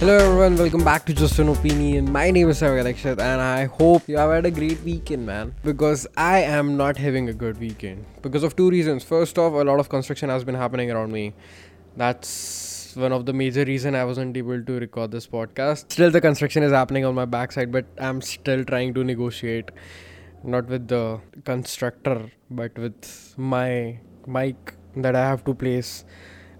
Hello everyone, welcome back to Just an Opinion. My name is Akshat and I hope you have had a great weekend, man. Because I am not having a good weekend. Because of two reasons. First off, a lot of construction has been happening around me. That's one of the major reason I wasn't able to record this podcast. Still the construction is happening on my backside, but I'm still trying to negotiate. Not with the constructor, but with my mic that I have to place.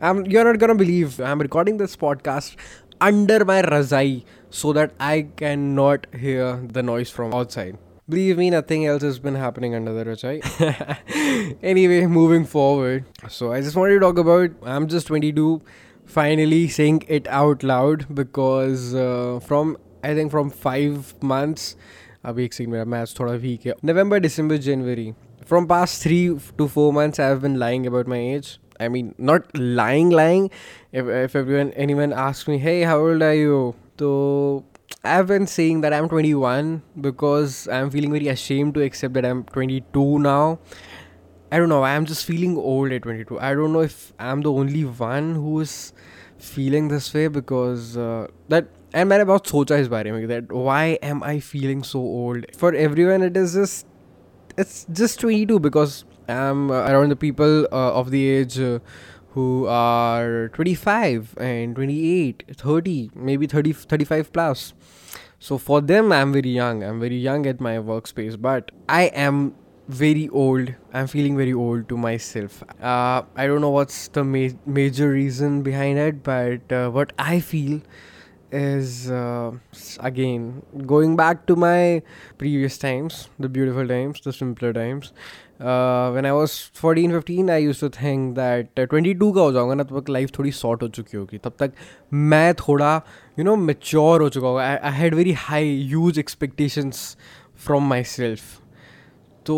I'm, you're not gonna believe I'm recording this podcast under my razai so that I cannot hear the noise from outside. Believe me, nothing else has been happening under the rajai. anyway, moving forward. So I just wanted to talk about I'm just 22. Finally saying it out loud because uh, from I think from five months अभी एक second मेरा maths थोड़ा weak है November December January from past three two four months I have been lying about my age I mean, not lying, lying. If, if everyone, anyone asks me, hey, how old are you? So I've been saying that I'm 21 because I'm feeling very ashamed to accept that I'm 22 now. I don't know. I'm just feeling old at 22. I don't know if I'm the only one who is feeling this way because uh, that. And मैंने बहुत सोचा इस बारे में that why am I feeling so old? For everyone, it is just it's just 22 because I'm uh, around the people uh, of the age uh, who are 25 and 28, 30, maybe 30, 35 plus. So for them, I'm very young. I'm very young at my workspace, but I am very old. I'm feeling very old to myself. Uh, I don't know what's the ma- major reason behind it, but uh, what I feel is uh, again going back to my previous times, the beautiful times, the simpler times. Uh, when I was 14 15 I used to think that uh, 22 का हो जाऊंगा ना तब तक life थोड़ी sort हो चुकी होगी तब तक मैं थोड़ा यू नो मेच्योर हो चुका होगा I had very high huge expectations from myself तो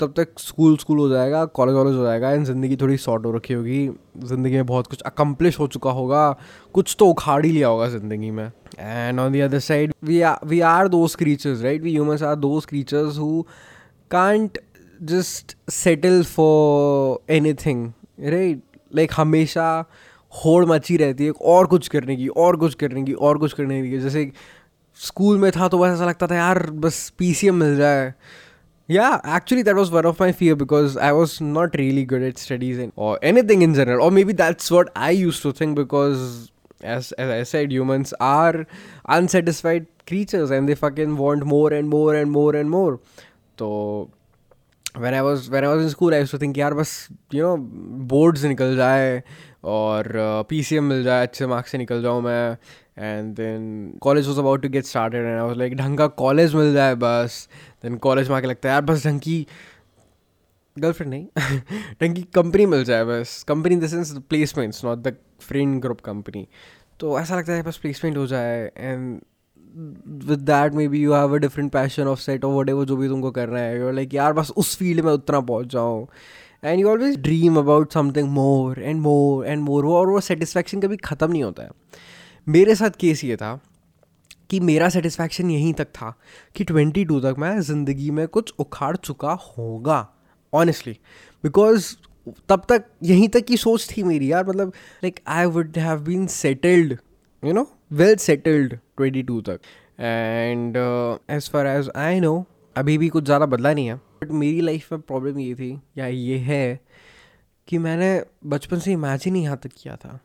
तब तक स्कूल स्कूल हो जाएगा, कॉलेज वॉलेज हो जाएगा, एंड ज़िंदगी थोड़ी शॉर्ट हो रखी होगी। ज़िंदगी में बहुत कुछ अकम्प्लिश हो चुका होगा। कुछ तो उखाड़ ही लिया होगा ज़िंदगी में। And on the other side we are we are those creatures right we humans are those creatures who can't just settle for anything right like हमेशा होड़ मची रहती है और कुछ करने की, और कुछ करने की, और कुछ करने की। जैसे स्कूल में था तो बस ऐसा लगता था, यार, बस पीसीएम मिल जाए। Yeah, actually, that was one of my fear because I was not really good at studies and, or anything in general. Or maybe that's what I used to think because, as, as I said, humans are unsatisfied creatures and they fucking want more and more and more and more. So when I was when I was in school, I used to think, यार बस you know boards निकल जाए और P C M मिल जाए अच्छे marks से निकल जाऊँ मैं. And then college was about to get started and I was like ढंग का कॉलेज मिल जाए बस. देन कॉलेज में आके लगता है यार बस ढंग की गर्लफ्रेंड नहीं ढंग की कंपनी मिल जाए बस. Company in the sense placements not the friend group company तो ऐसा लगता है बस प्लेसमेंट हो जाए. And with that maybe you have a different passion of set और वट एवर जो भी तुमको करना है यू लाइक यार, बस उस फ़ील्ड में उतना पहुँच जाऊँ. And you always dream about something more and more and more वो और वो सेटिस्फैक्शन कभी ख़त्म नहीं होता है। मेरे साथ केस ये था कि मेरा सेटिस्फैक्शन यहीं तक था कि ट्वेंटी टू तक मैं ज़िंदगी में कुछ उखाड़ चुका होगा ऑनेस्टली बिकॉज़ तब तक यहीं तक की सोच थी मेरी, यार मतलब like I would have been settled you know well settled twenty two तक and as far as I know अभी भी कुछ ज़्यादा बदला नहीं है. बट मेरी लाइफ में प्रॉब्लम ये थी, या ये है, कि मैंने बचपन से इमेजिन यहाँ तक किया था,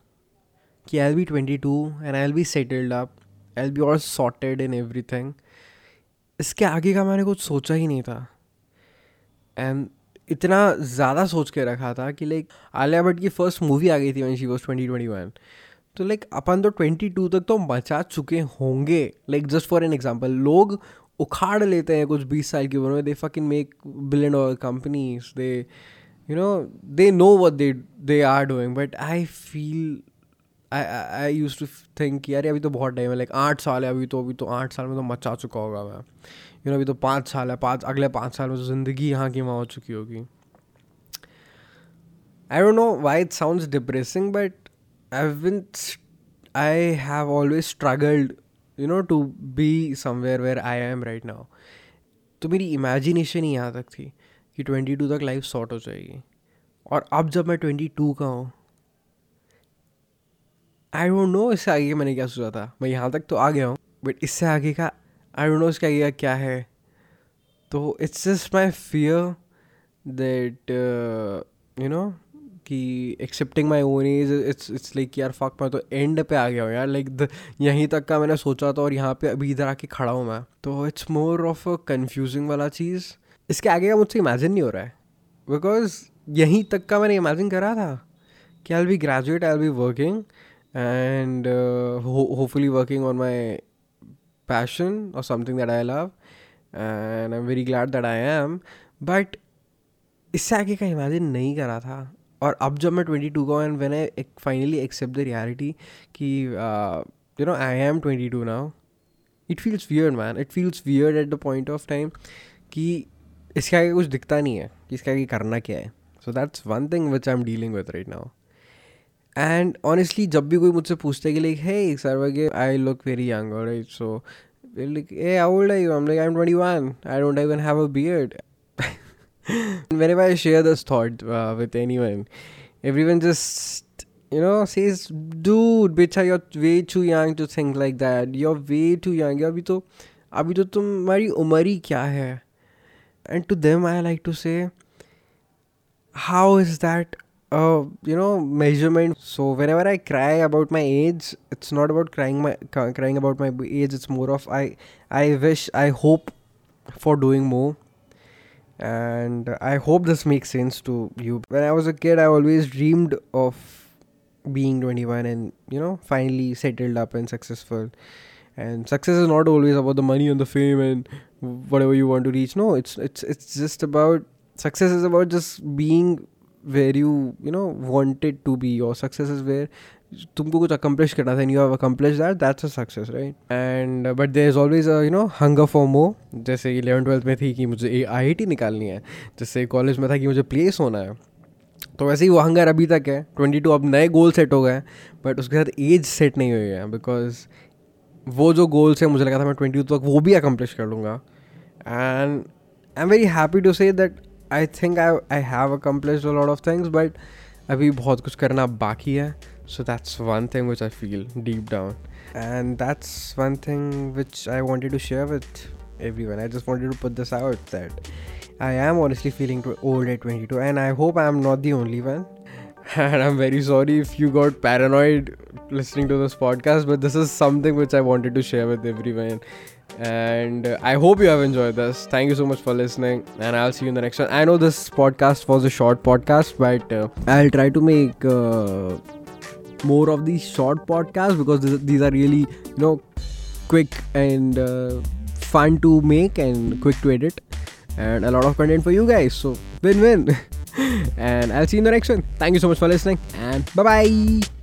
कि I'll be twenty two and I'll be settled up I'll be all sorted in everything इसके आगे का मैंने कुछ सोचा ही नहीं था. एंड इतना ज़्यादा सोच के रखा था कि लाइक आलिया भट्ट की फ़र्स्ट मूवी आ गई थी when she was twenty twenty one तो लाइक अपन तो ट्वेंटी टू तक तो मचा चुके होंगे। Like just for an example लोग उखाड़ लेते हैं कुछ बीस साल की उम्र में। They fucking make billion dollar companies they you know they know what they they are doing but I feel I I use to think यार अभी तो बहुत टाइम है। लाइक आठ साल है अभी तो अभी तो आठ साल में तो मचा चुका होगा मैं। यू नो अभी तो पाँच साल है। पाँच, अगले पाँच साल में तो ज़िंदगी यहाँ की वहाँ हो चुकी होगी। I don't know why it sounds depressing but I been I have always struggled you know to be somewhere where I am right now तो मेरी इमेजिनेशन ही यहाँ तक थी कि ट्वेंटी टू तक लाइफ शॉर्ट हो जाएगी। और अब जब मैं ट्वेंटी टू का हूँ आई डोंट नो इससे आगे का मैंने क्या सोचा था। मैं यहाँ तक तो आ गया हूँ बट इससे आगे का आई डोंट नो इसके आगे का क्या है। तो it's just my fear that you know कि accepting my own age it's it's like यार फक मैं तो एंड पे आ गया हूँ यार। लाइक यहीं तक का मैंने सोचा था और यहाँ पे अभी इधर आके खड़ा हूँ मैं। तो it's more of a confusing वाला चीज़। इसके आगे का मुझसे इमेजिन नहीं हो रहा है। बिकॉज़ यहीं तक का मैंने इमेजिन करा था कि I'll be graduate I'll be working and hopefully working on my passion और something that I love and I am very glad that I am but इससे आगे का इमेजिन नहीं करा था। और अब जब मैं ट्वेंटी टू का and when I finally accept the reality कि you know I am twenty two now it feels weird man it feels weird at the point of time कि इसके आगे कुछ दिखता नहीं है कि इसके आगे करना क्या है। So that's one thing which I am dealing with right now and honestly जब भी कोई मुझसे पूछता है कि लाइक हे सर वगे I look very young right so like, hey, how old are you? I'm like, i'm 21 i don't even have a beard. whenever i share this thought uh, with anyone everyone just you know says dude bitcha you're way too young to think like that you're way too young अभी तो अभी तो तुम्हारी उम्र ही क्या है and to them i like to say how is that uh, you know measurement so whenever i cry about my age it's not about crying my crying about my age it's more of i i wish i hope for doing more and i hope this makes sense to you. When i was a kid i always dreamed of being 21 and you know finally settled up and successful. And success is not always about the money and the fame and whatever you want to reach. No it's it's it's just about success is about just being where you you know wanted to be your success is where तुमको कुछ accomplish करना था and you have accomplish that that's a success right and but there is always you know hunger for more जैसे eleven twelfth में थी कि मुझे आई I T निकालनी है। जैसे कॉलेज में था कि मुझे प्लेस होना है। तो वैसे ही वो हंगर अभी तक है। ट्वेंटी टू अब नए गोल सेट हो गए बट उसके साथ एज सेट नहीं हुई है बिकॉज़ वो जो गोल्स है, मुझे लगा था मैं ट्वेंटी टू तक वो भी अकम्प्लिश कर लूँगा। And I am very happy to say that I think I I have accomplish lot of things but अभी बहुत कुछ करना बाकी है so that's one thing which I feel deep down and that's one thing which I wanted to share with everyone I just wanted to put this out that I am honestly feeling old at 22, and I hope I am not the only one. And I'm very sorry if you got paranoid listening to this podcast, but this is something which I wanted to share with everyone. And uh, I hope you have enjoyed this. Thank you so much for listening, and I'll see you in the next one. I know this podcast was a short podcast, but uh, I'll try to make uh, more of these short podcasts because these are really, you know, quick and uh, fun to make and quick to edit, and a lot of content for you guys. So, win win. and I'll see you in the next one. Thank you so much for listening, and bye bye.